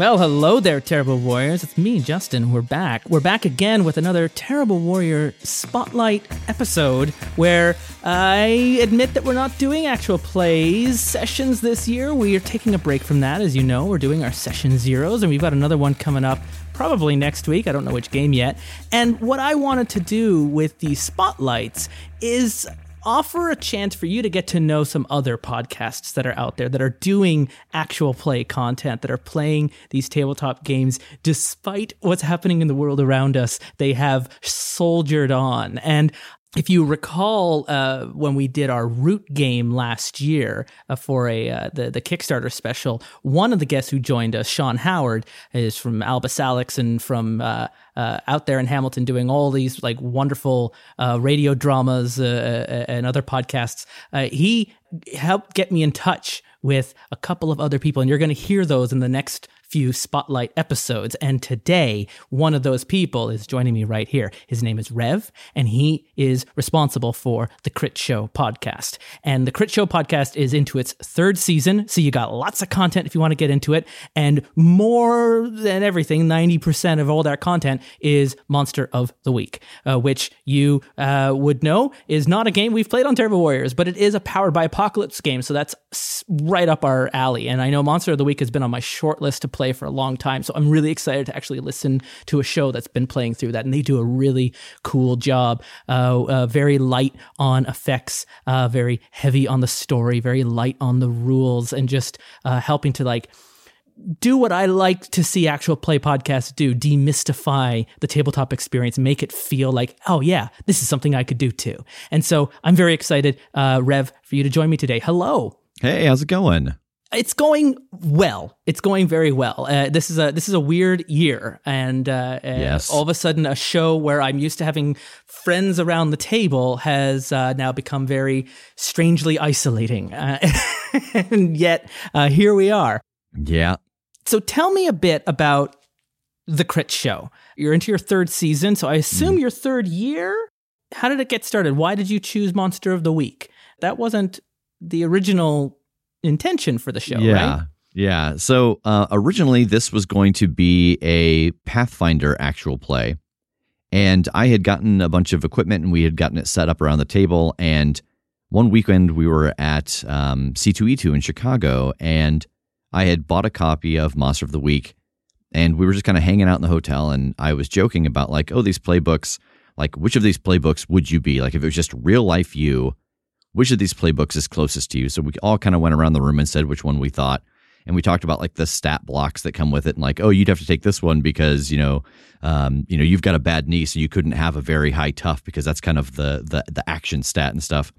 Well, hello there, Terrible Warriors. It's me, Justin. We're back. We're back again with another Terrible Warrior Spotlight episode where I admit that we're not doing actual plays sessions this year. We are taking a break from that, as you know. We're doing our session zeros, and we've got another one coming up probably next week. I don't know which game yet. And what I wanted to do with these spotlights is offer a chance for you to get to know some other podcasts that are out there that are doing actual play content, that are playing these tabletop games despite what's happening in the world around us. They have soldiered on. And if you recall, uh, when we did our root game last year uh, for a uh, the the Kickstarter special, one of the guests who joined us, Sean Howard, is from Alba Salix and from uh, uh, out there in Hamilton doing all these like wonderful uh, radio dramas and other podcasts. he helped get me in touch with a couple of other people, and you're going to hear those in the next few spotlight episodes. And today, one of those people is joining me right here. His name is Rev, and he is responsible for the Crit Show podcast. And the Crit Show podcast is into its third season. So you got lots of content if you want to get into it. And more than everything, 90% of all that content is Monster of the Week, uh, which you uh, would know is not a game we've played on Terrible Warriors, but it is a powered by Apocalypse game. So that's right up our alley. And I know Monster of the Week has been on my short list to play play for a long time. So I'm really excited to actually listen to a show that's been playing through that. And they do a really cool job. Uh, uh, very light on effects, uh, very heavy on the story, very light on the rules, and just uh, helping to like do what I like to see actual play podcasts do demystify the tabletop experience, make it feel like, oh, yeah, this is something I could do too. And so I'm very excited, uh, Rev, for you to join me today. Hello. Hey, how's it going? It's going well. It's going very well. Uh, this is a this is a weird year, and uh, uh yes. all of a sudden, a show where I'm used to having friends around the table has uh, now become very strangely isolating, uh, and yet uh, here we are. Yeah. So tell me a bit about the Crit Show. You're into your third season, so I assume mm. your third year. How did it get started? Why did you choose Monster of the Week? That wasn't the original intention for the show, yeah. right? Yeah. So uh, originally, this was going to be a Pathfinder actual play. And I had gotten a bunch of equipment and we had gotten it set up around the table. And one weekend, we were at um, C2E2 in Chicago and I had bought a copy of Monster of the Week. And we were just kind of hanging out in the hotel. And I was joking about, like, oh, these playbooks, like, which of these playbooks would you be? Like, if it was just real life you, which of these playbooks is closest to you. So we all kind of went around the room and said which one we thought. And we talked about like the stat blocks that come with it, and like, oh, you'd have to take this one because you know, um, you know, you've got a bad knee, so you couldn't have a very high tough because that's kind of the the the action stat and stuff.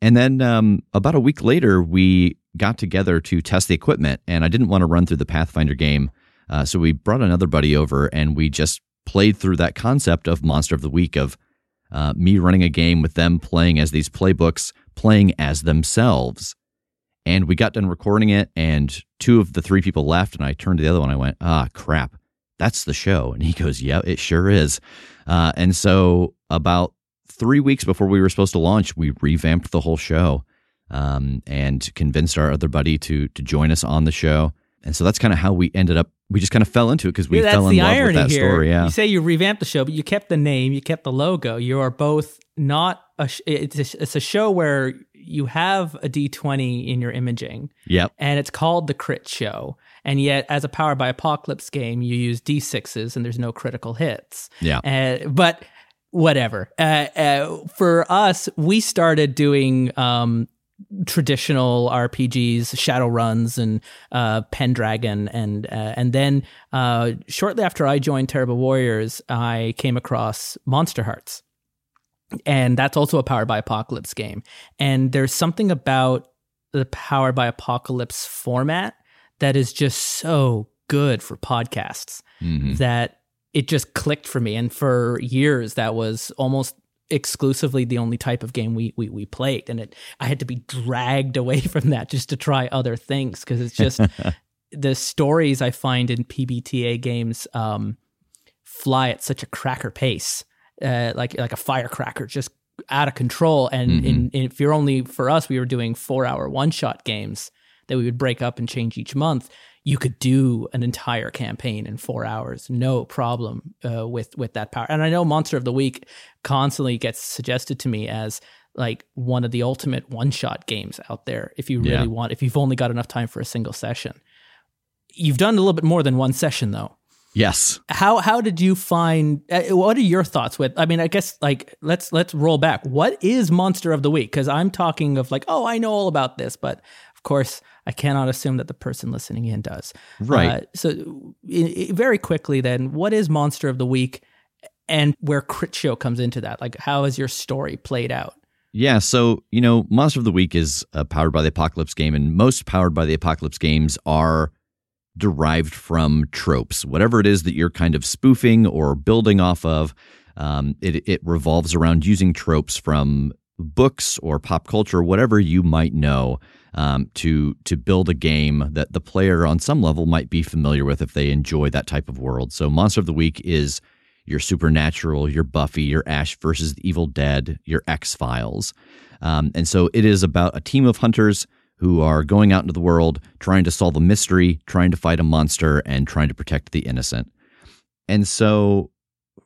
And then um, about a week later, we got together to test the equipment, and I didn't want to run through the Pathfinder game, uh, so we brought another buddy over, and we just played through that concept of Monster of the Week of uh, me running a game with them playing as these playbooks, playing as themselves. And we got done recording it, and two of the three people left, and I turned to the other one. I went, "Ah, crap, that's the show." And he goes, "Yeah, it sure is." Uh, and so, about three weeks before we were supposed to launch, we revamped the whole show um, and convinced our other buddy to to join us on the show. And so that's kind of how we ended up. We just kind of fell into it because we yeah, fell in love with that here. story. Yeah. You say you revamped the show, but you kept the name, you kept the logo. You are both not a. Sh- it's a, it's a show where you have a D twenty in your imaging. Yep. And it's called the Crit Show. And yet, as a Powered by Apocalypse game, you use D sixes and there's no critical hits. Yeah. Uh, but whatever. Uh, uh, for us, we started doing um, traditional RPGs, Shadow Runs and uh, Pendragon, and uh, and then uh, shortly after I joined Terrible Warriors, I came across Monster Hearts, and that's also a Powered by Apocalypse game. And there's something about the Powered by Apocalypse format that is just so good for podcasts mm-hmm. that it just clicked for me. And for years, that was almost exclusively the only type of game we we, we played. And it i had to be dragged away from that just to try other things because it's just the stories i find in pbta games um, fly at such a cracker pace uh, like like a firecracker just out of control. And mm-hmm. in, in, if you're only for us we were doing four hour one shot games that we would break up and change each month you could do an entire campaign in four hours, no problem uh, with with that power. And I know Monster of the Week constantly gets suggested to me as like one of the ultimate one shot games out there. If you really Yeah. want, if you've only got enough time for a single session, you've done a little bit more than one session though. Yes. How how did you find? Uh, what are your thoughts with? I mean, I guess like let's let's roll back. What is Monster of the Week? Because I'm talking of like, oh, I know all about this, but of course, I cannot assume that the person listening in does. Right. Uh, so, very quickly, then, what is Monster of the Week, and where Crit Show comes into that? Like, how has your story played out? Yeah, so you know, Monster of the Week is a powered by the Apocalypse game, and most powered by the Apocalypse games are derived from tropes. Whatever it is that you're kind of spoofing or building off of, um, it it revolves around using tropes from books or pop culture, whatever you might know, um, to to build a game that the player on some level might be familiar with if they enjoy that type of world. So, Monster of the Week is your Supernatural, your Buffy, your Ash versus the Evil Dead, your X Files. Um, and so it is about a team of hunters who are going out into the world trying to solve a mystery, trying to fight a monster, and trying to protect the innocent. And so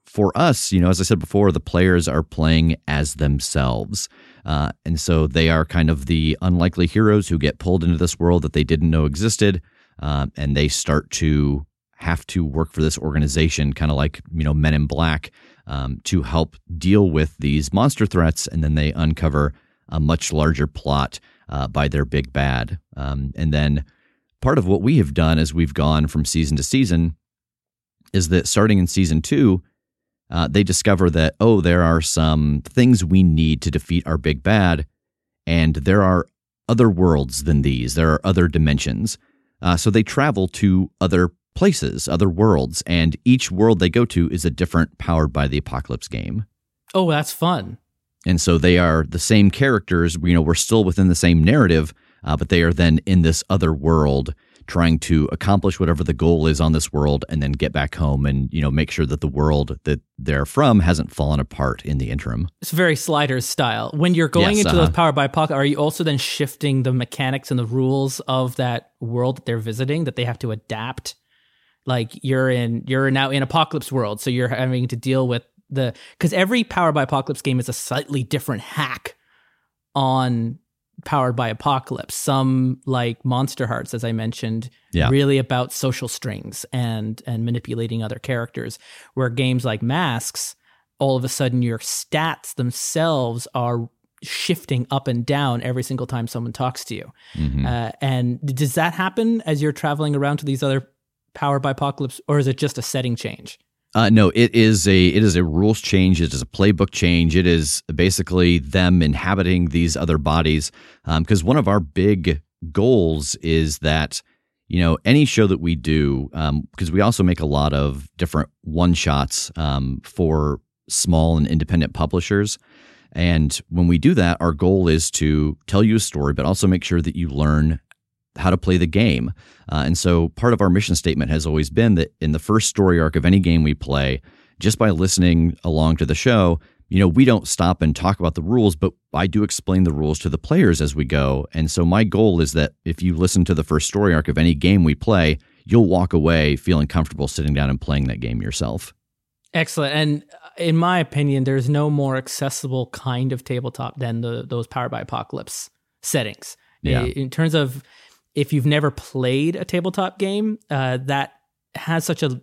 for us, you know, as I said before, the players are playing as themselves. Uh, and so they are kind of the unlikely heroes who get pulled into this world that they didn't know existed. Uh, and they start to have to work for this organization, kind of like, you know, Men in Black, um, to help deal with these monster threats. And then they uncover a much larger plot uh, by their big bad. Um, and then part of what we have done as we've gone from season to season is that starting in season two, uh, they discover that, oh, there are some things we need to defeat our big bad. And there are other worlds than these, there are other dimensions. Uh, so they travel to other places, other worlds, and each world they go to is a different powered by the apocalypse game. Oh, that's fun. And so they are the same characters. You know, we're still within the same narrative, uh, but they are then in this other world trying to accomplish whatever the goal is on this world and then get back home and, you know, make sure that the world that they're from hasn't fallen apart in the interim. It's very sliders style. When you're going Yes, into those uh-huh. powered by pocket, are you also then shifting the mechanics and the rules of that world that they're visiting that they have to adapt? Like you're in you're now in apocalypse world, so you're having to deal with the because every powered by apocalypse game is a slightly different hack on powered by apocalypse. Some like Monster Hearts, as I mentioned, Yeah. really about social strings and and manipulating other characters. Where games like Masks, all of a sudden your stats themselves are shifting up and down every single time someone talks to you. Mhm. Uh, and does that happen as you're traveling around to these other powered by apocalypse, or is it just a setting change? Uh, no, it is a it is a rules change. It is a playbook change. It is basically them inhabiting these other bodies. Because one of our big goals is that you know any show that we do, because we also make a lot of different one shots um, for small and independent publishers. And when we do that, our goal is to tell you a story, but also make sure that you learn how to play the game. Uh, and so part of our mission statement has always been that in the first story arc of any game we play, just by listening along to the show, you know, we don't stop and talk about the rules, but I do explain the rules to the players as we go. And so my goal is that if you listen to the first story arc of any game we play, you'll walk away feeling comfortable sitting down and playing that game yourself. Excellent. And uh, in my opinion, there's no more accessible kind of tabletop than the those powered by apocalypse settings. Yeah. In terms of if you've never played a tabletop game, uh, that has such a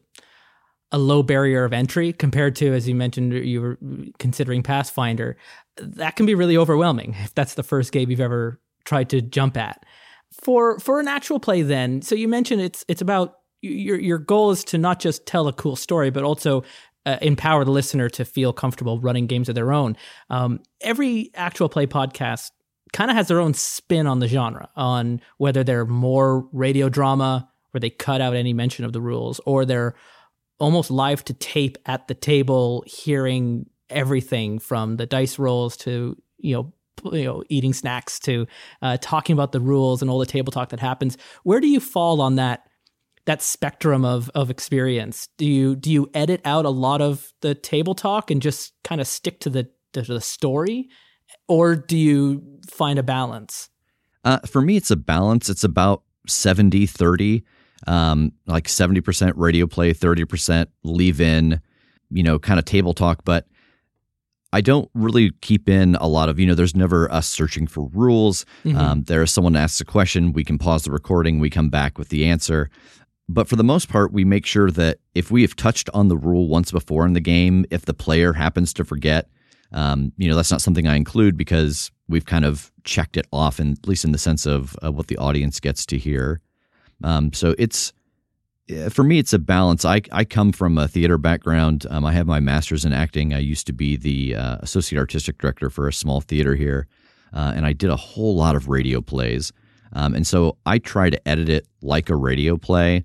a low barrier of entry compared to, as you mentioned, you were considering Pathfinder. That can be really overwhelming if that's the first game you've ever tried to jump at. For for an actual play, then, so you mentioned it's it's about your your goal is to not just tell a cool story, but also uh, empower the listener to feel comfortable running games of their own. Um, every actual play podcast kind of has their own spin on the genre, on whether they're more radio drama, where they cut out any mention of the rules, or they're almost live to tape at the table, hearing everything from the dice rolls to you know you know eating snacks to uh, talking about the rules and all the table talk that happens. Where do you fall on that? that spectrum of of experience do you do you edit out a lot of the table talk and just kind of stick to the to the story or do you find a balance Uh, for me, it's a balance. It's about 70 30. um, like 70% radio play, 30% leave in, you know, kind of table talk. But I don't really keep in a lot of, you know, there's never us searching for rules. Mm-hmm. Um, there's someone asks a question, we can pause the recording, we come back with the answer. But for the most part, we make sure that if we have touched on the rule once before in the game, if the player happens to forget, um, you know, that's not something I include because we've kind of checked it off, and at least in the sense of uh, what the audience gets to hear. Um, so it's for me, it's a balance. I, I come from a theater background. Um, I have my master's in acting. I used to be the uh, associate artistic director for a small theater here, uh, and I did a whole lot of radio plays. Um, and so I try to edit it like a radio play.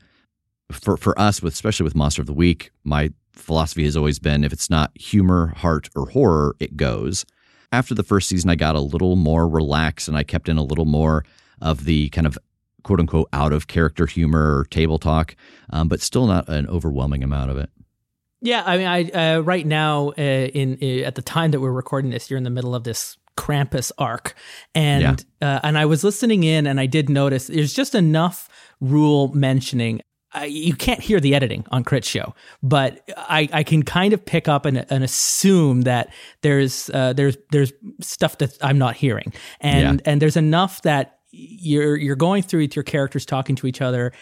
For for us, with especially with Monster of the Week, my philosophy has always been if it's not humor, heart, or horror, it goes. After the first season, I got a little more relaxed and I kept in a little more of the kind of quote unquote out of character humor or table talk, um, but still not an overwhelming amount of it. Yeah, I mean, I uh, right now uh, in uh, at the time that we're recording this, you're in the middle of this Krampus arc, and yeah. Uh, and I was listening in, and I did notice there's just enough rule mentioning. You can't hear the editing on Crit Show, but I, I can kind of pick up and, and assume that there's uh, there's there's stuff that I'm not hearing, and yeah. and there's enough that you're you're going through with your characters talking to each other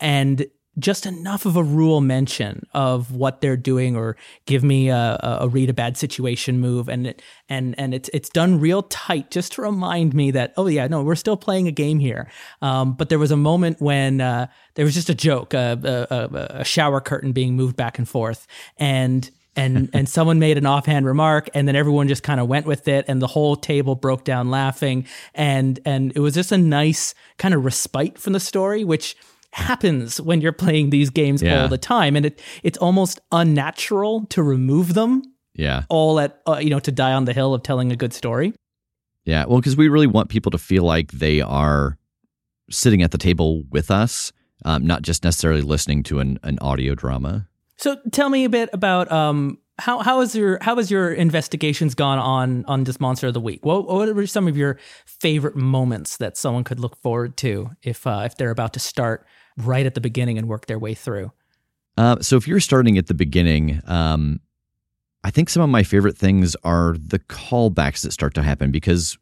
and just enough of a rule mention of what they're doing or give me a, a read a bad situation move. And it, and and it's it's done real tight just to remind me that oh yeah no we're still playing a game here. Um, but there was a moment when uh, there was just a joke a, a, a shower curtain being moved back and forth. And and and someone made an offhand remark and then everyone just kind of went with it and the whole table broke down laughing. And and it was just a nice kind of respite from the story which happens when you're playing these games yeah. all the time. And it it's almost unnatural to remove them yeah. all at uh, you know to die on the hill of telling a good story. Yeah. Well because we really want people to feel like they are sitting at the table with us um, not just necessarily listening to an, an audio drama. So tell me a bit about um, how how has your how has your investigations gone on on this monster of the week? What what were some of your favorite moments that someone could look forward to if uh, if they're about to start right at the beginning and work their way through? Uh, so if you're starting at the beginning, um, I think some of my favorite things are the callbacks that start to happen because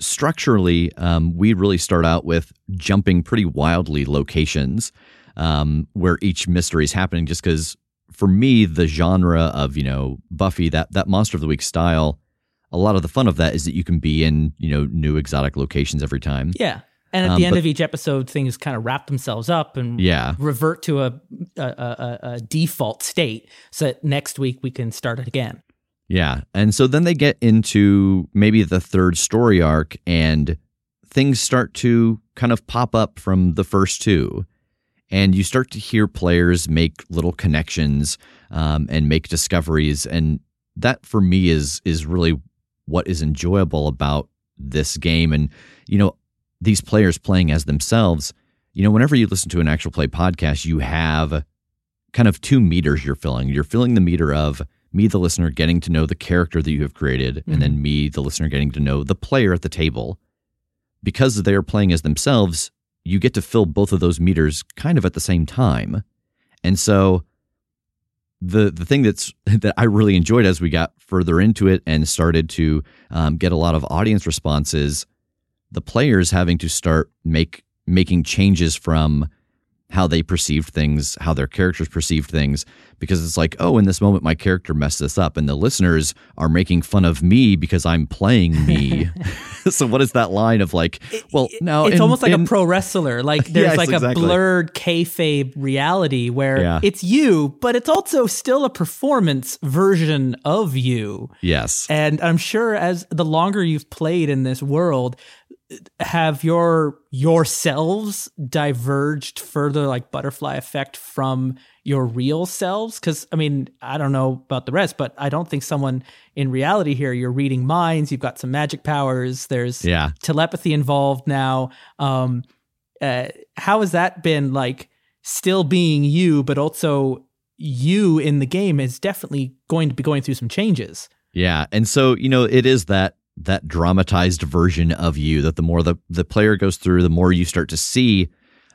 structurally, um, we really start out with jumping pretty wildly locations um, where each mystery is happening, just because for me, the genre of you know Buffy that that monster of the week style, a lot of the fun of that is that you can be in you know new exotic locations every time. Yeah. And at um, the end but, of each episode, things kind of wrap themselves up and yeah. revert to a, a, a, a default state so that next week we can start it again. Yeah. And so then they get into maybe the third story arc and things start to kind of pop up from the first two and you start to hear players make little connections um, and make discoveries and that for me is is really what is enjoyable about this game and you know these players playing as themselves you know whenever you listen to an actual play podcast you have kind of two meters you're filling you're filling the meter of me the listener getting to know the character that you have created mm-hmm. and then me the listener getting to know the player at the table because they're playing as themselves you get to fill both of those meters kind of at the same time. And so the the thing that's that I really enjoyed as we got further into it and started to um, get a lot of audience responses, the players having to start make making changes from how they perceived things, how their characters perceived things, because it's like, oh, in this moment, my character messed this up, and the listeners are making fun of me because I'm playing me. so, what is that line of like, well, now it's in, almost like in, a pro wrestler. Like there's yes, like exactly. a blurred kayfabe reality where yeah. it's you, but it's also still a performance version of you. Yes, and I'm sure as the longer you've played in this world, have your yourselves diverged further like butterfly effect from your real selves? Because i mean i don't know about the rest but i don't think someone in reality here you're reading minds you've got some magic powers there's yeah. telepathy involved now. Um uh, how has that been like still being you but also you in the game is definitely going to be going through some changes? Yeah and so you know it is that that dramatized version of you that the more the, the player goes through, the more you start to see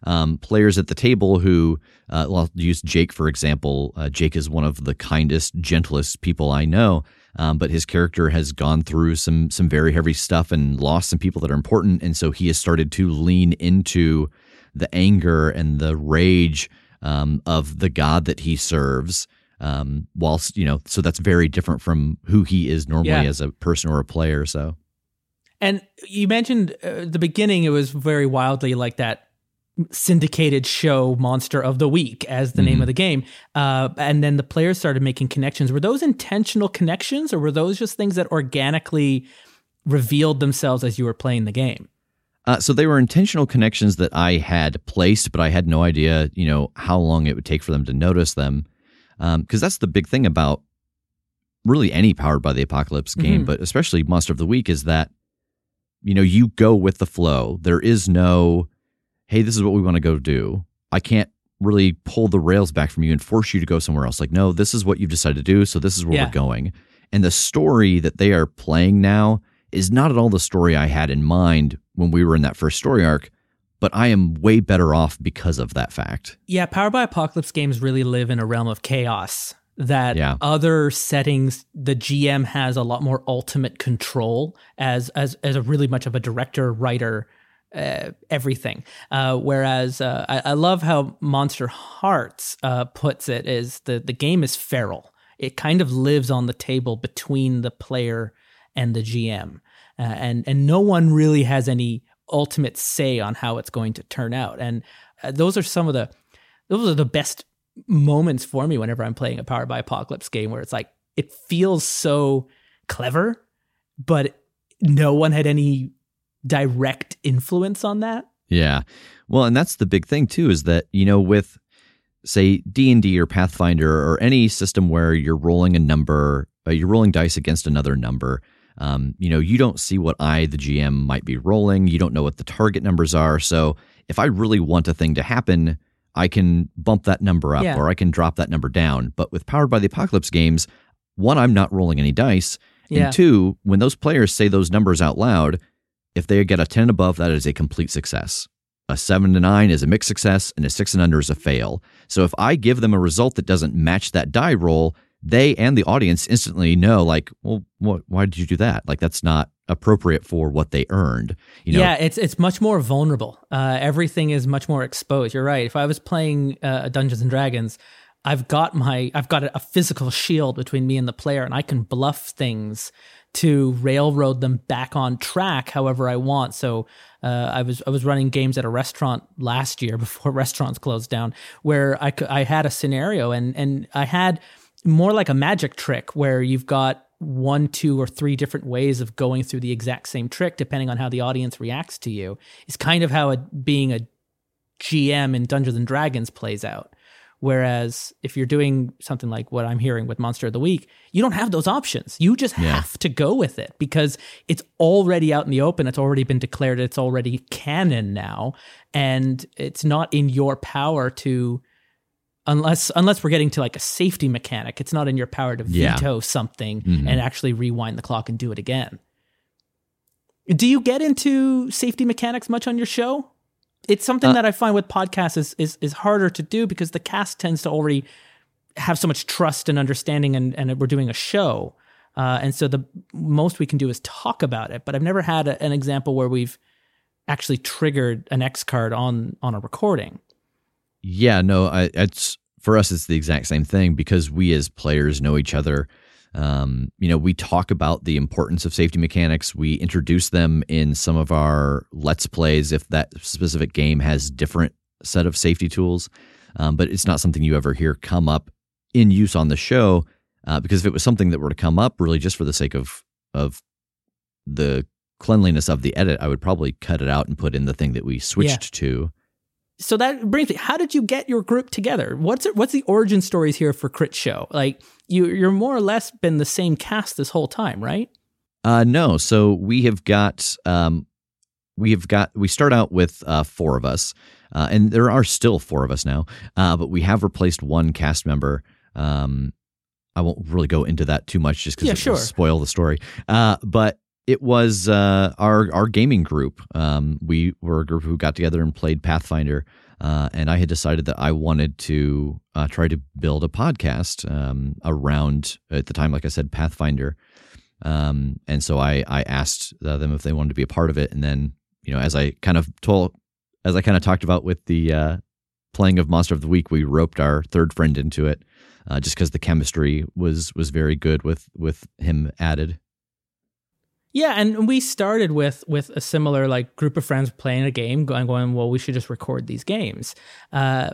um, players at the table who, uh, well, I'll use Jake for example. Uh, Jake is one of the kindest, gentlest people I know, um, but his character has gone through some some very heavy stuff and lost some people that are important, and so he has started to lean into the anger and the rage um, of the God that he serves. Um, whilst you know, so that's very different from who he is normally Yeah. as a person or a player. So And you mentioned uh, at the beginning it was very wildly like that syndicated show monster of the week as the name Mhm. of the game uh, and then the players started making connections were those intentional connections or were those just things that organically revealed themselves as you were playing the game Uh, so they were intentional connections that I had placed, but I had no idea, you know, how long it would take for them to notice them. Because that's the big thing about really any Powered by the Apocalypse game, Mhm. but especially Monster of the Week, is that you know you go with the flow. There is no, hey, this is what we want to go do. I can't really pull the rails back from you and force you to go somewhere else. Like, no, this is what you've decided to do, so this is where Yeah. we're going. And the story that they are playing now is not at all the story I had in mind when we were in that first story arc, but I am way better off because of that fact. Yeah, Powered by Apocalypse games really live in a realm of chaos that Yeah. other settings the GM has a lot more ultimate control as as as a really much of a director, writer, uh, everything. Uh, whereas uh, I, I love how Monster Hearts uh, puts it is the the game is feral. It kind of lives on the table between the player and the GM, uh, and and no one really has any ultimate say on how it's going to turn out. And uh, those are some of the those are the best moments for me whenever I'm playing a Powered by Apocalypse game where it's like it feels so clever, but no one had any direct influence on that. Yeah. Well, and that's the big thing too is that, you know, with say D&D or Pathfinder or any system where you're rolling a number, uh, you're rolling dice against another number, um, you know, you don't see what I the GM might be rolling, you don't know what the target numbers are. So, if I really want a thing to happen, I can bump that number up Yeah. or I can drop that number down. But with Powered by the Apocalypse games, one I'm not rolling any dice, Yeah. and two, when those players say those numbers out loud, if they get a 10 and above, that is a complete success. A 7 to 9 is a mixed success, and a 6 and under is a fail. So if I give them a result that doesn't match that die roll, they and the audience instantly know, like, well, what, why did you do that? Like, that's not appropriate for what they earned. You know, yeah, it's it's much more vulnerable. Uh, everything is much more exposed. You're right. If I was playing uh, Dungeons and Dragons, I've got my I've got a, physical shield between me and the player, and I can bluff things to railroad them back on track however I want. So uh, I was I was running games at a restaurant last year before restaurants closed down, where I I had a scenario and and I had more like a magic trick where you've got one, two, or three different ways of going through the exact same trick, depending on how the audience reacts to you. Is kind of how a, being a GM in Dungeons and Dragons plays out. Whereas if you're doing something like what I'm hearing with Monster of the Week, you don't have those options. You just Yeah. have to go with it because it's already out in the open. It's already been declared. It's already canon now, and it's not in your power to unless unless we're getting to like a safety mechanic. It's not in your power to Yeah. veto something Mhm. and actually rewind the clock and do it again. Do you get into safety mechanics much on your show? It's something Uh, that I find with podcasts is, is is harder to do because the cast tends to already have so much trust and understanding, and, and we're doing a show, uh, and so the most we can do is talk about it. But I've never had a, an example where we've actually triggered an X card on on a recording. Yeah, no, I, it's for us. It's the exact same thing because we as players know each other. Um, you know, we talk about the importance of safety mechanics. We introduce them in some of our let's plays if that specific game has different set of safety tools. Um, but it's not something you ever hear come up in use on the show uh, because if it was something that were to come up really just for the sake of of the cleanliness of the edit, I would probably cut it out and put in the thing that we switched to. So that brings me. How did you get your group together? What's it, what's the origin stories here for Crit Show? Like you, you're more or less been the same cast this whole time, right? Uh, no. So we have got um, we have got we start out with uh, four of us, uh, and there are still four of us now. Uh, but we have replaced one cast member. Um, I won't really go into that too much, just because Yeah, it sure. will spoil the story. Uh, but it was uh, our our gaming group. Um, we were a group who got together and played Pathfinder, uh, and I had decided that I wanted to uh, try to build a podcast um, around at the time, like I said, Pathfinder. Um, and so I I asked uh, them if they wanted to be a part of it, and then you know as I kind of told as I kind of talked about with the uh, playing of Monster of the Week, we roped our third friend into it uh, just because the chemistry was was very good with with him added. Yeah, and we started with with a similar like group of friends playing a game, going, going well, we should just record these games, uh,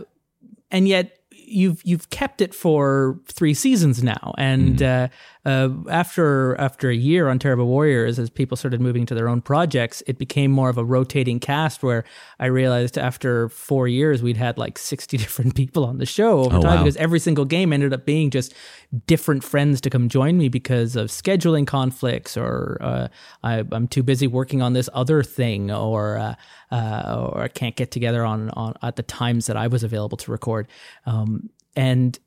and yet you've you've kept it for three seasons now, and mm. uh, uh, after after a year on Terrible Warriors, as people started moving to their own projects, it became more of a rotating cast. Where I realized after four years, we'd had like sixty different people on the show over oh, time wow. because every single game ended up being just different friends to come join me because of scheduling conflicts, or uh, I, am too busy working on this other thing, or uh, uh, or I can't get together on on at the times that I was available to record. Um, and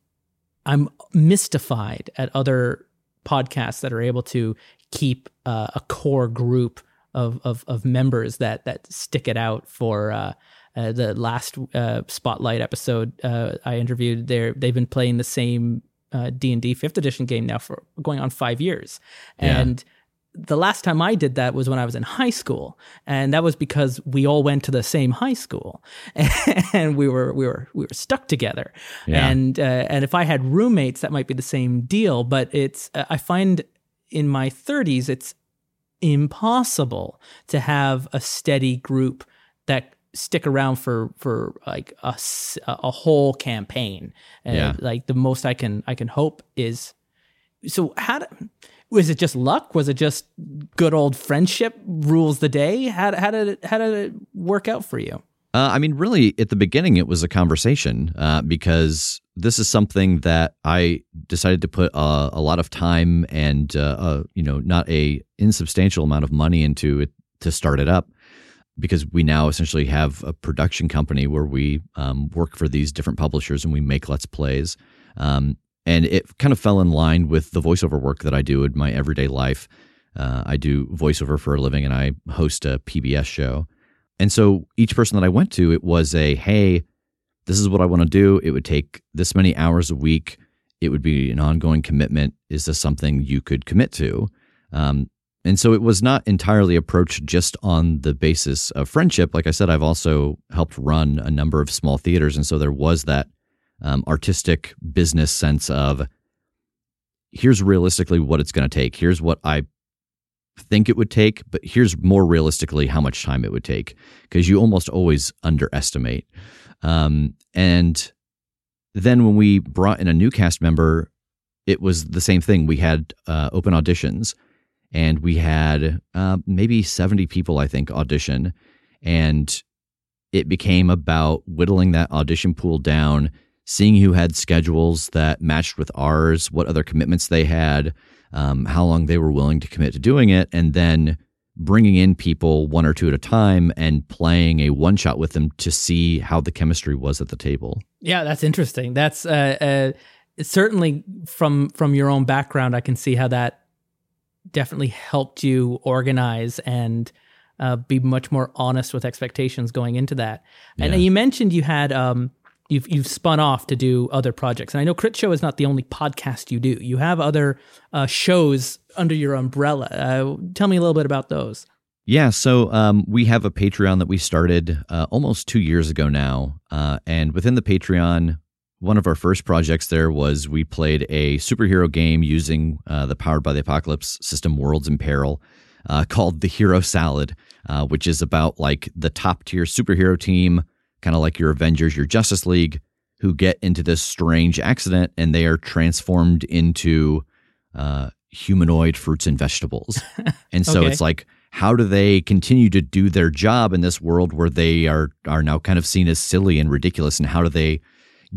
I'm mystified at other podcasts that are able to keep uh, a core group of, of, of members that that stick it out for uh, uh, the last uh, spotlight episode uh, I interviewed. There, they've been playing the same uh, D and D fifth edition game now for going on five years, yeah. and the last time I did that was when I was in high school, and that was because we all went to the same high school, and we were we were we were stuck together. Yeah. And uh, and if I had roommates, that might be the same deal. But it's uh, I find in my 30s, it's impossible to have a steady group that stick around for for like a, a whole campaign. Uh, yeah. Like the most I can I can hope is so how do was it just luck? Was it just good old friendship rules the day? How, how did it, how did it work out for you? Uh, I mean, really, at the beginning, it was a conversation uh, because this is something that I decided to put uh, a lot of time and uh, you know not a insubstantial amount of money into it to start it up because we now essentially have a production company where we um, work for these different publishers and we make let's plays. Um, and it kind of fell in line with the voiceover work that I do in my everyday life. Uh, I do voiceover for a living and I host a PBS show. And so each person that I went to, it was a, hey, this is what I want to do. It would take this many hours a week. It would be an ongoing commitment. Is this something you could commit to? Um, and so it was not entirely approached just on the basis of friendship. Like I said, I've also helped run a number of small theaters. And so there was that um, artistic business sense of here's realistically what it's going to take. Here's what I think it would take, but here's more realistically how much time it would take because you almost always underestimate. Um, and then when we brought in a new cast member, it was the same thing. We had uh, open auditions and we had uh, maybe 70 people, I think, audition. And it became about whittling that audition pool down seeing who had schedules that matched with ours, what other commitments they had, um, how long they were willing to commit to doing it, and then bringing in people one or two at a time and playing a one shot with them to see how the chemistry was at the table. Yeah, that's interesting. That's uh, uh, certainly from from your own background. I can see how that definitely helped you organize and uh, be much more honest with expectations going into that. And yeah. you mentioned you had um, you've you've spun off to do other projects. And I know Crit Show is not the only podcast you do. You have other uh, shows under your umbrella. Uh, tell me a little bit about those. Yeah, so um, we have a Patreon that we started uh, almost two years ago now, uh, and within the Patreon, one of our first projects there was we played a superhero game using uh, the Powered by the Apocalypse system, Worlds in Peril. Uh, called the Hero Salad, which is about like the top tier superhero team kind of like your Avengers, your Justice League, who get into this strange accident and they are transformed into uh, humanoid fruits and vegetables. and so okay. it's like, how do they continue to do their job in this world where they are are now kind of seen as silly and ridiculous? And how do they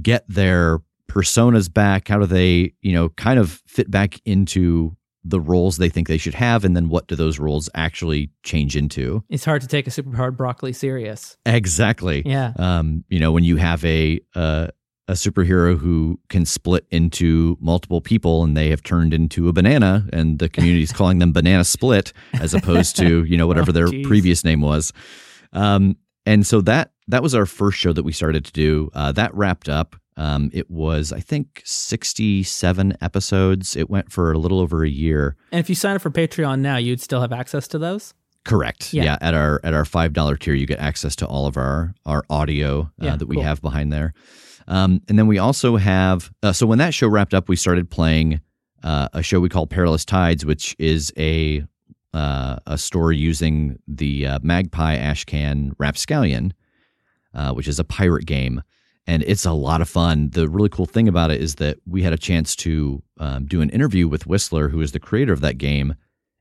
get their personas back? How do they, you know, kind of fit back into the roles they think they should have and then what do those roles actually change into? It's hard to take a super hard broccoli serious. Exactly. Yeah. Um you know when you have a uh a superhero who can split into multiple people and they have turned into a banana and the community is calling them banana split as opposed to you know whatever Oh, their geez. previous name was. Um, and so that that was our first show that we started to do. Uh, that wrapped up um, it was i think 67 episodes it went for a little over a year And if you sign up for Patreon now, you'd still have access to those. Correct. Yeah. Yeah. At our at our five dollar tier, you get access to all of our our audio uh, Yeah, that we cool. have behind there. Um, and then we also have. Uh, so when that show wrapped up, we started playing uh, a show we call Perilous Tides, which is a uh, a story using the uh, Magpie Ashcan Rapscallion, uh, which is a pirate game. And it's a lot of fun. The really cool thing about it is that we had a chance to um, do an interview with Whistler, who is the creator of that game,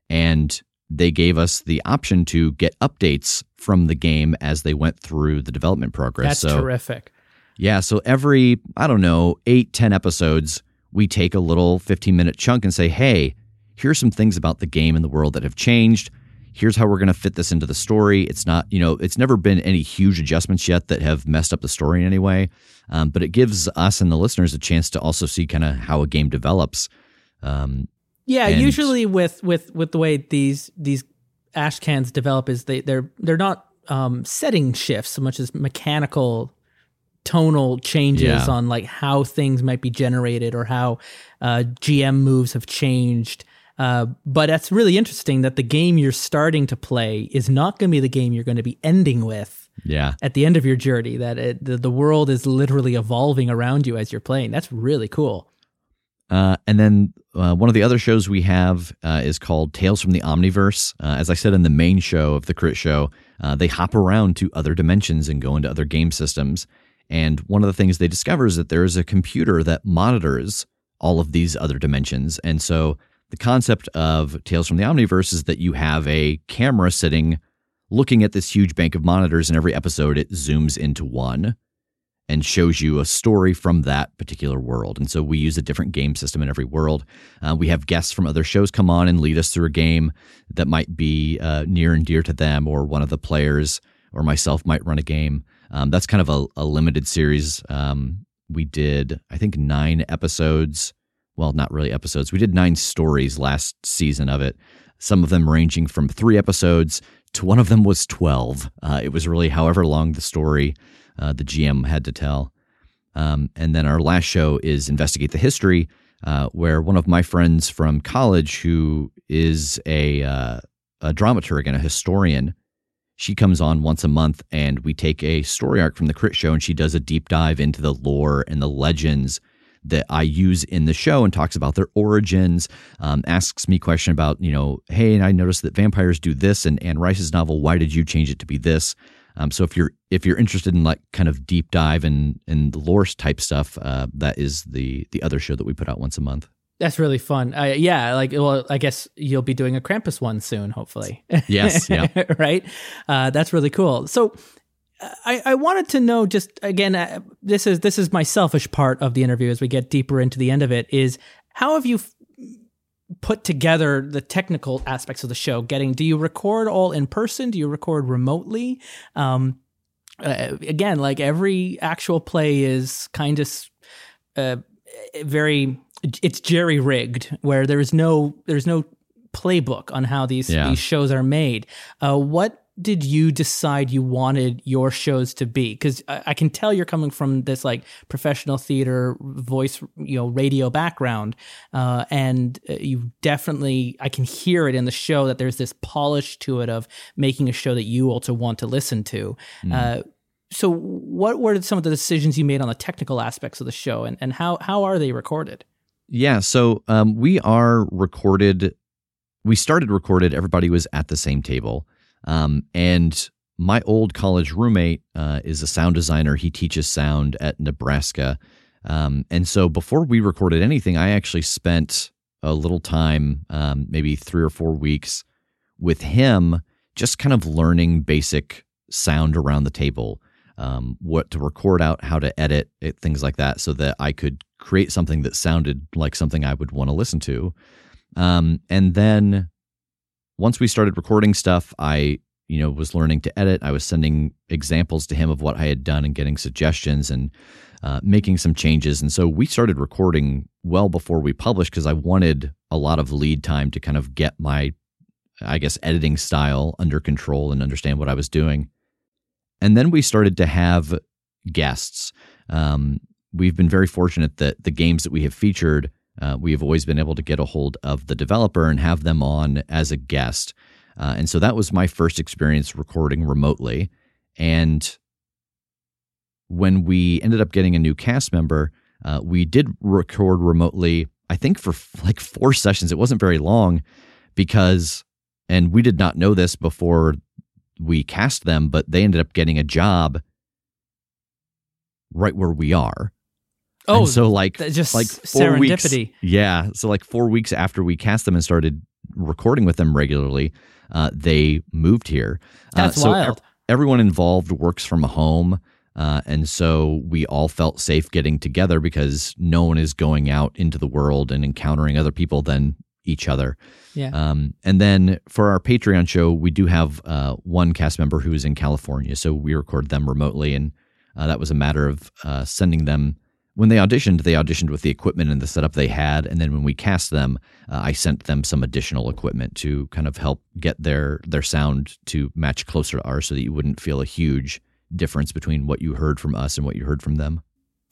and they gave us the option to get updates from the game as they went through the development progress. That's so terrific. yeah, so every I don't know eight ten episodes, we take a little fifteen minute chunk and say, hey, here's some things about the game and the world that have changed. Here's how we're going to fit this into the story. It's not, you know, it's never been any huge adjustments yet that have messed up the story in any way, um, but it gives us and the listeners a chance to also see kind of how a game develops. Um, Yeah, And- usually with with with the way these these ash cans develop is they they're they're not um, setting shifts so much as mechanical tonal changes Yeah. on like how things might be generated or how uh, GM moves have changed. Uh, but that's really interesting that the game you're starting to play is not going to be the game you're going to be ending with yeah, at the end of your journey. That it, the, the world is literally evolving around you as you're playing. That's really cool. Uh, and then uh, one of the other shows we have uh, is called Tales from the Omniverse. Uh, as I said in the main show of the Crit Show, uh, they hop around to other dimensions and go into other game systems. And one of the things they discover is that there is a computer that monitors all of these other dimensions. And so the concept of Tales from the Omniverse is that you have a camera sitting looking at this huge bank of monitors, and every episode it zooms into one and shows you a story from that particular world. And so we use a different game system in every world. Uh, we have guests from other shows come on and lead us through a game that might be uh, near and dear to them, or one of the players or myself might run a game. Um, that's kind of a, a limited series. Um, we did, I think, nine episodes. Well, not really episodes. We did nine stories last season of it. Some of them ranging from three episodes to one of them was 12. Uh, it was really however long the story uh, the GM had to tell. Um, and then our last show is Investigate the History, uh, where one of my friends from college, who is a, uh, a dramaturg and a historian, she comes on once a month and we take a story arc from the Crit Show and she does a deep dive into the lore and the legends that I use in the show and talks about their origins. Um, asks me question about you know, hey, and I noticed that vampires do this and Anne Rice's novel. Why did you change it to be this? Um, so if you're if you're interested in like kind of deep dive and and the lore type stuff, uh, that is the the other show that we put out once a month. That's really fun. Uh, yeah, like well, I guess you'll be doing a Krampus one soon, hopefully. Yes, yeah. right. Uh, that's really cool. So, I, I wanted to know just again, uh, this is this is my selfish part of the interview as we get deeper into the end of it. Is how have you f- put together the technical aspects of the show? Getting do you record all in person? Do you record remotely? Um, uh, again, like every actual play is kind of uh, very it's jerry rigged where there's no there's no playbook on how these Yeah. these shows are made. Uh, what did you decide you wanted your shows to be? Because I, I can tell you're coming from this like professional theater, voice, you know, radio background, uh, and uh, you definitely I can hear it in the show that there's this polish to it of making a show that you also want to listen to. Uh, so, what were some of the decisions you made on the technical aspects of the show, and, and how how are they recorded? Yeah, so um, we are recorded. We started recorded. Everybody was at the same table, um, and my old college roommate uh, is a sound designer. He teaches sound at Nebraska, um, and so before we recorded anything, I actually spent a little time, um, maybe three or four weeks, with him, just kind of learning basic sound around the table, um, what to record out, how to edit it, things like that, so that I could create something that sounded like something I would want to listen to. Um, and then once we started recording stuff, I you know was learning to edit. I was sending examples to him of what I had done and getting suggestions. And uh, making some changes. And so we started recording well before we published because I wanted a lot of lead time to kind of get my, I guess, editing style under control and understand what I was doing. And then we started to have guests. Um, we've been very fortunate that the games that we have featured, uh, we have always been able to get a hold of the developer and have them on as a guest. Uh, and so that was my first experience recording remotely. And when we ended up getting a new cast member, uh, we did record remotely, I think for like four sessions. It wasn't very long because, and we did not know this before we cast them, but they ended up getting a job right where we are. Oh, and so like just like four serendipity. Weeks, yeah, so like four weeks after we cast them and started recording with them regularly, uh, they moved here. That's uh, so wild. ev- everyone involved works from home. Uh, and so we all felt safe getting together because no one is going out into the world and encountering other people than each other. Yeah. Um, and then for our Patreon show, we do have uh, one cast member who is in California. So we record them remotely. And uh, that was a matter of uh, sending them. When they auditioned, they auditioned with the equipment and the setup they had. And then when we cast them, uh, I sent them some additional equipment to kind of help get their, their sound to match closer to ours so that you wouldn't feel a huge difference between what you heard from us and what you heard from them.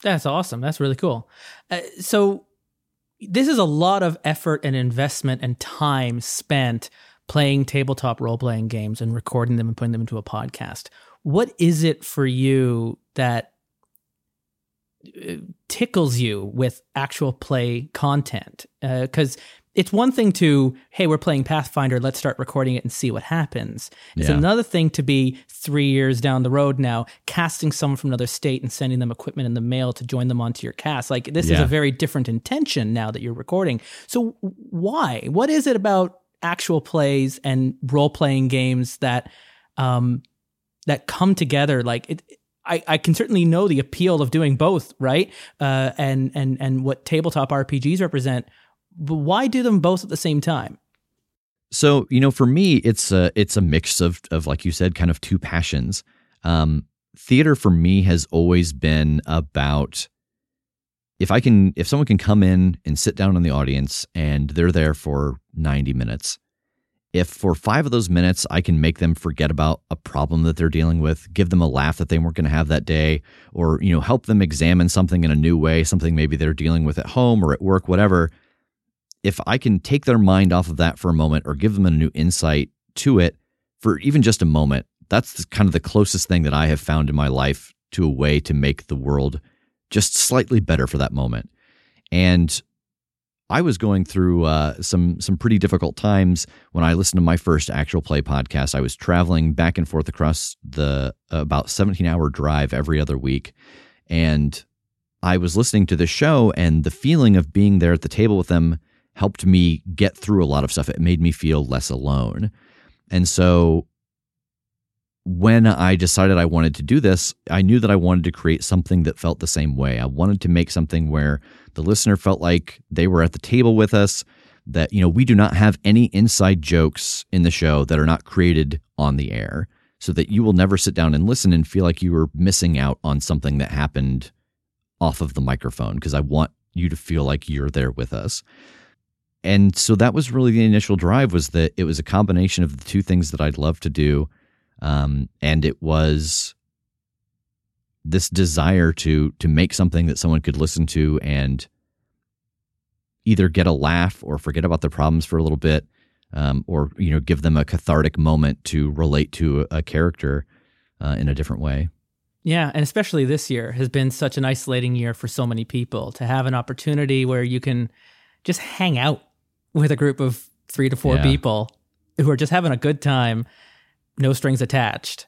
That's awesome. That's really cool. Uh, so, this is a lot of effort and investment and time spent playing tabletop role playing games and recording them and putting them into a podcast. What is it for you that uh, tickles you with actual play content? Because uh, it's one thing to, hey, we're playing Pathfinder, let's start recording it and see what happens. It's Yeah. another thing to be three years down the road now, casting someone from another state and sending them equipment in the mail to join them onto your cast. Like, this is a very different intention now that you're recording. So, why? What is it about actual plays and role playing games that, um, that come together? Like, it, I, I can certainly know the appeal of doing both, right? Uh, and and and what tabletop RPGs represent. But why do them both at the same time? So you know, for me, it's a it's a mix of of like you said, kind of two passions. Um, theater for me has always been about if I can if someone can come in and sit down in the audience and they're there for ninety minutes. If for five of those minutes I can make them forget about a problem that they're dealing with, give them a laugh that they weren't going to have that day, or you know help them examine something in a new way, something maybe they're dealing with at home or at work, whatever if I can take their mind off of that for a moment or give them a new insight to it for even just a moment, that's kind of the closest thing that I have found in my life to a way to make the world just slightly better for that moment. And I was going through uh, some some pretty difficult times when I listened to my first actual play podcast. I was traveling back and forth across the about 17 hour drive every other week, and I was listening to the show, and the feeling of being there at the table with them helped me get through a lot of stuff. It made me feel less alone. And so when I decided I wanted to do this, I knew that I wanted to create something that felt the same way. I wanted to make something where the listener felt like they were at the table with us, that, you know, we do not have any inside jokes in the show that are not created on the air, so that you will never sit down and listen and feel like you were missing out on something that happened off of the microphone, because I want you to feel like you're there with us and so that was really the initial drive was that it was a combination of the two things that I'd love to do um, and it was this desire to to make something that someone could listen to and either get a laugh or forget about their problems for a little bit um, or you know give them a cathartic moment to relate to a, character uh, in a different way Yeah, and especially this year has been such an isolating year for so many people to have an opportunity where you can just hang out with a group of three to four Yeah. people who are just having a good time, no strings attached.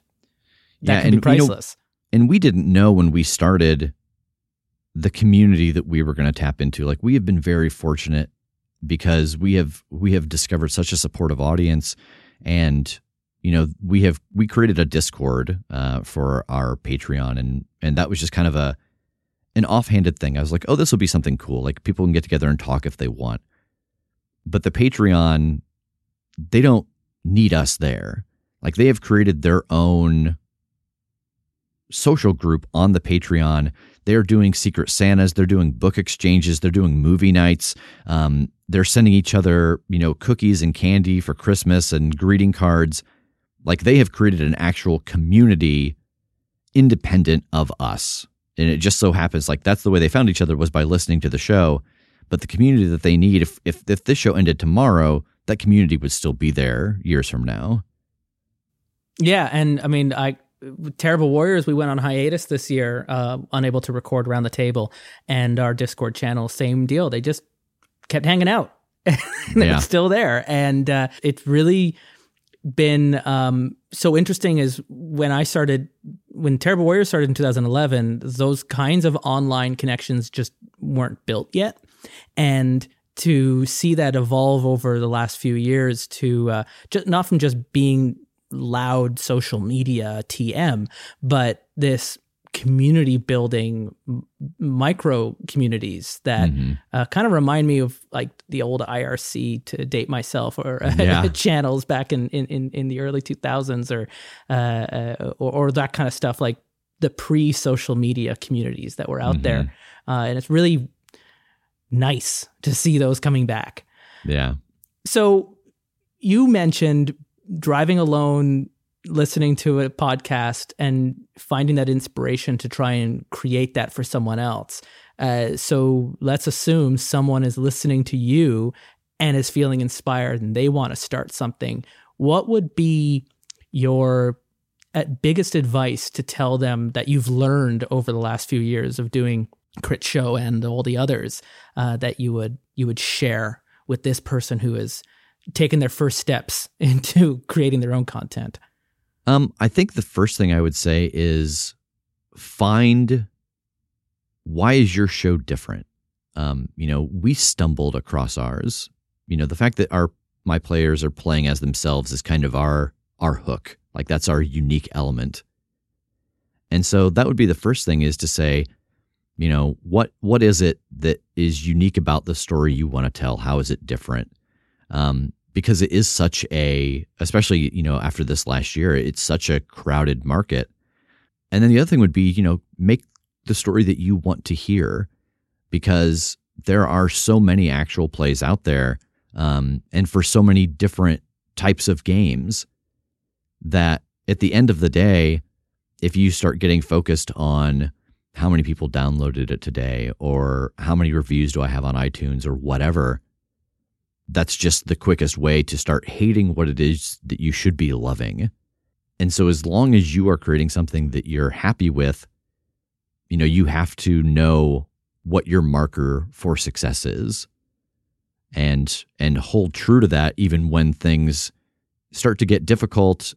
That Yeah, can be and, you know, priceless. and we didn't know when we started the community that we were going to tap into. Like we have been very fortunate because we have we have discovered such a supportive audience and you know we have we created a discord uh, for our patreon and and that was just kind of a an offhanded thing. I was like oh this will be something cool. Like people can get together and talk if they want. But the patreon they don't need us there like they have created their own social group on the Patreon. They're doing Secret Santas, they're doing book exchanges, they're doing movie nights. Um, they're sending each other, you know, cookies and candy for Christmas and greeting cards. Like they have created an actual community independent of us. And it just so happens like that's the way they found each other was by listening to the show. But the community that they need, if if, if this show ended tomorrow, that community would still be there years from now. Yeah, and I mean, I Terrible Warriors, we went on hiatus this year, uh, unable to record around the table, and our Discord channel, same deal. They just kept hanging out. yeah. It's still there, and uh, it's really been um, so interesting. Is when I started, when Terrible Warriors started in 2011, those kinds of online connections just weren't built yet, and to see that evolve over the last few years to uh, just not from just being loud social media TM, but this community building micro communities that mm-hmm. uh, kind of remind me of like the old IRC to date myself or uh, yeah. channels back in, in, in the early 2000s or, uh, uh, or, or that kind of stuff like the pre social media communities that were out mm-hmm. there. Uh, and it's really nice to see those coming back. Yeah. So you mentioned driving alone, listening to a podcast, and finding that inspiration to try and create that for someone else. Uh, so let's assume someone is listening to you and is feeling inspired and they want to start something. What would be your uh, biggest advice to tell them that you've learned over the last few years of doing Crit Show and all the others uh, that you would you would share with this person who is taken their first steps into creating their own content? Um, I think the first thing I would say is find why is your show different? Um, you know, we stumbled across ours. You know, the fact that our my players are playing as themselves is kind of our our hook. Like that's our unique element. And so that would be the first thing is to say, you know, what what is it that is unique about the story you want to tell? How is it different? Um, because it is such a, especially, you know, after this last year, it's such a crowded market. And then the other thing would be, you know, make the story that you want to hear because there are so many actual plays out there um, and for so many different types of games that at the end of the day, if you start getting focused on how many people downloaded it today or how many reviews do I have on iTunes or whatever, that's just the quickest way to start hating what it is that you should be loving. And so, as long as you are creating something that you're happy with, you know, you have to know what your marker for success is and and hold true to that even when things start to get difficult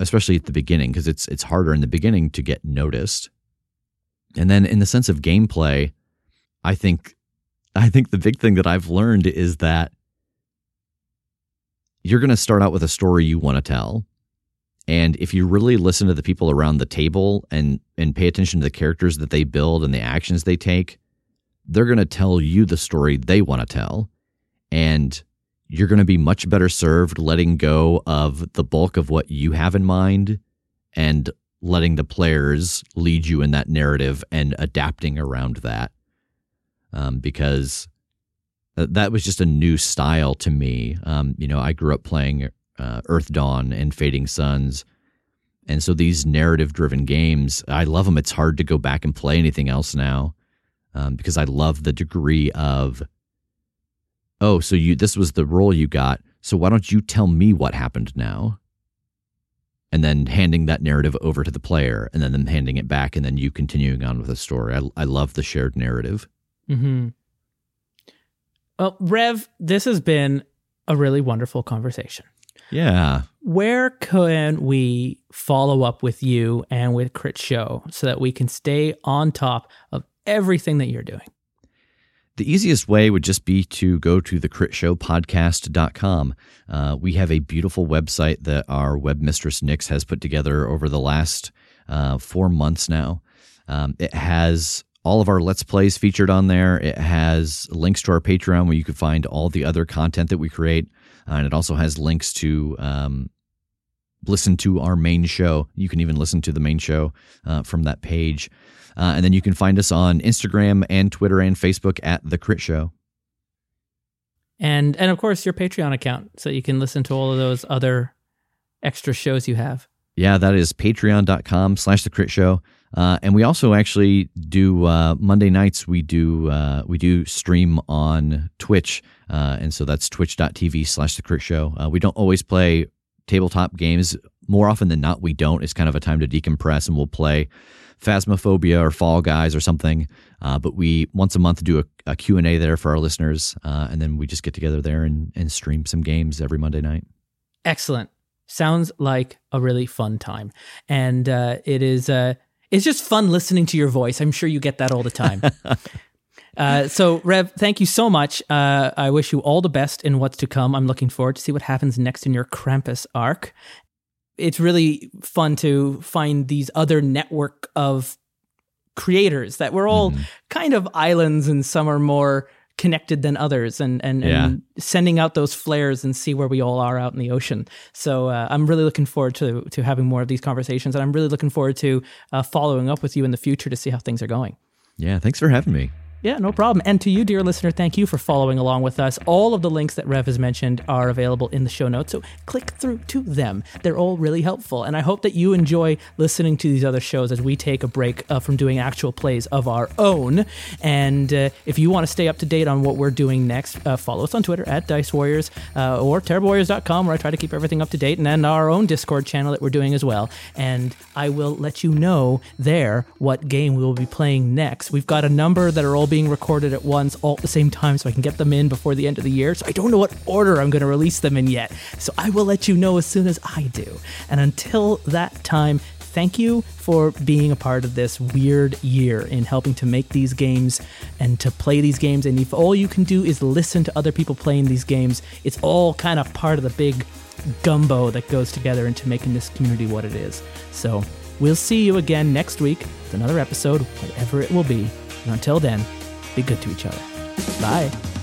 especially at the beginning because it's it's harder in the beginning to get noticed and then in the sense of gameplay i think i think the big thing that i've learned is that you're going to start out with a story you want to tell. And if you really listen to the people around the table and and pay attention to the characters that they build and the actions they take, they're going to tell you the story they want to tell. And you're going to be much better served letting go of the bulk of what you have in mind and letting the players lead you in that narrative and adapting around that. Um, because that was just a new style to me. Um, you know, I grew up playing uh, Earthdawn and Fading Suns. And so these narrative driven games, I love them. It's hard to go back and play anything else now um, because I love the degree of, oh, so you this was the role you got. So why don't you tell me what happened now? And then handing that narrative over to the player and then them handing it back and then you continuing on with the story. I, I love the shared narrative. Mm-hmm. Well, Rev, this has been a really wonderful conversation. Yeah. Where can we follow up with you and with Crit Show so that we can stay on top of everything that you're doing? The easiest way would just be to go to the critshowpodcast.com. Uh, we have a beautiful website that our web mistress Nix has put together over the last uh, four months now. Um, it has all of our Let's Plays featured on there. It has links to our Patreon where you can find all the other content that we create. Uh, and it also has links to um, listen to our main show. You can even listen to the main show uh, from that page. Uh, and then you can find us on Instagram and Twitter and Facebook at The Crit Show. And and of course your Patreon account so you can listen to all of those other extra shows you have. Yeah, that is patreon.com slash the crit show. Uh, and we also actually do uh, Monday nights. We do uh, we do stream on Twitch, uh, and so that's twitch.tv slash the crit show. Uh, we don't always play tabletop games. More often than not, we don't. It's kind of a time to decompress, and we'll play Phasmophobia or Fall Guys or something. Uh, but we once a month do a, a Q&A there for our listeners, and then we just get together there and, and stream some games every Monday night. Excellent. Sounds like a really fun time, and it is it's just fun listening to your voice. I'm sure you get that all the time. Uh, so, Rev, thank you so much. Uh, I wish you all the best in what's to come. I'm looking forward to see what happens next in your Krampus arc. It's really fun to find these other network of creators that we're all mm-hmm. kind of islands, and some are more connected than others and and, yeah. and, sending out those flares and see where we all are out in the ocean. So uh, i'm really looking forward to to having more of these conversations and i'm really looking forward to uh, following up with you in the future to see how things are going. Yeah thanks for having me yeah, no problem. And to you, dear listener, thank you for following along with us. All of the links that Rev has mentioned are available in the show notes, so click through to them. They're all really helpful. And I hope that you enjoy listening to these other shows as we take a break uh, from doing actual plays of our own. And uh, if you want to stay up to date on what we're doing next, uh, follow us on Twitter at Dice Warriors uh, or TerribleWarriors.com, where I try to keep everything up to date, and then our own Discord channel that we're doing as well. And I will let you know there what game we will be playing next. We've got a number that are all being recorded at once all at the same time so I can get them in before the end of the year. So I don't know what order I'm going to release them in yet. So I will let you know as soon as I do. And until that time, thank you for being a part of this weird year in helping to make these games and to play these games. And if all you can do is listen to other people playing these games, it's all kind of part of the big gumbo that goes together into making this community what it is. So we'll see you again next week with another episode, whatever it will be. And until then, be good to each other. Bye.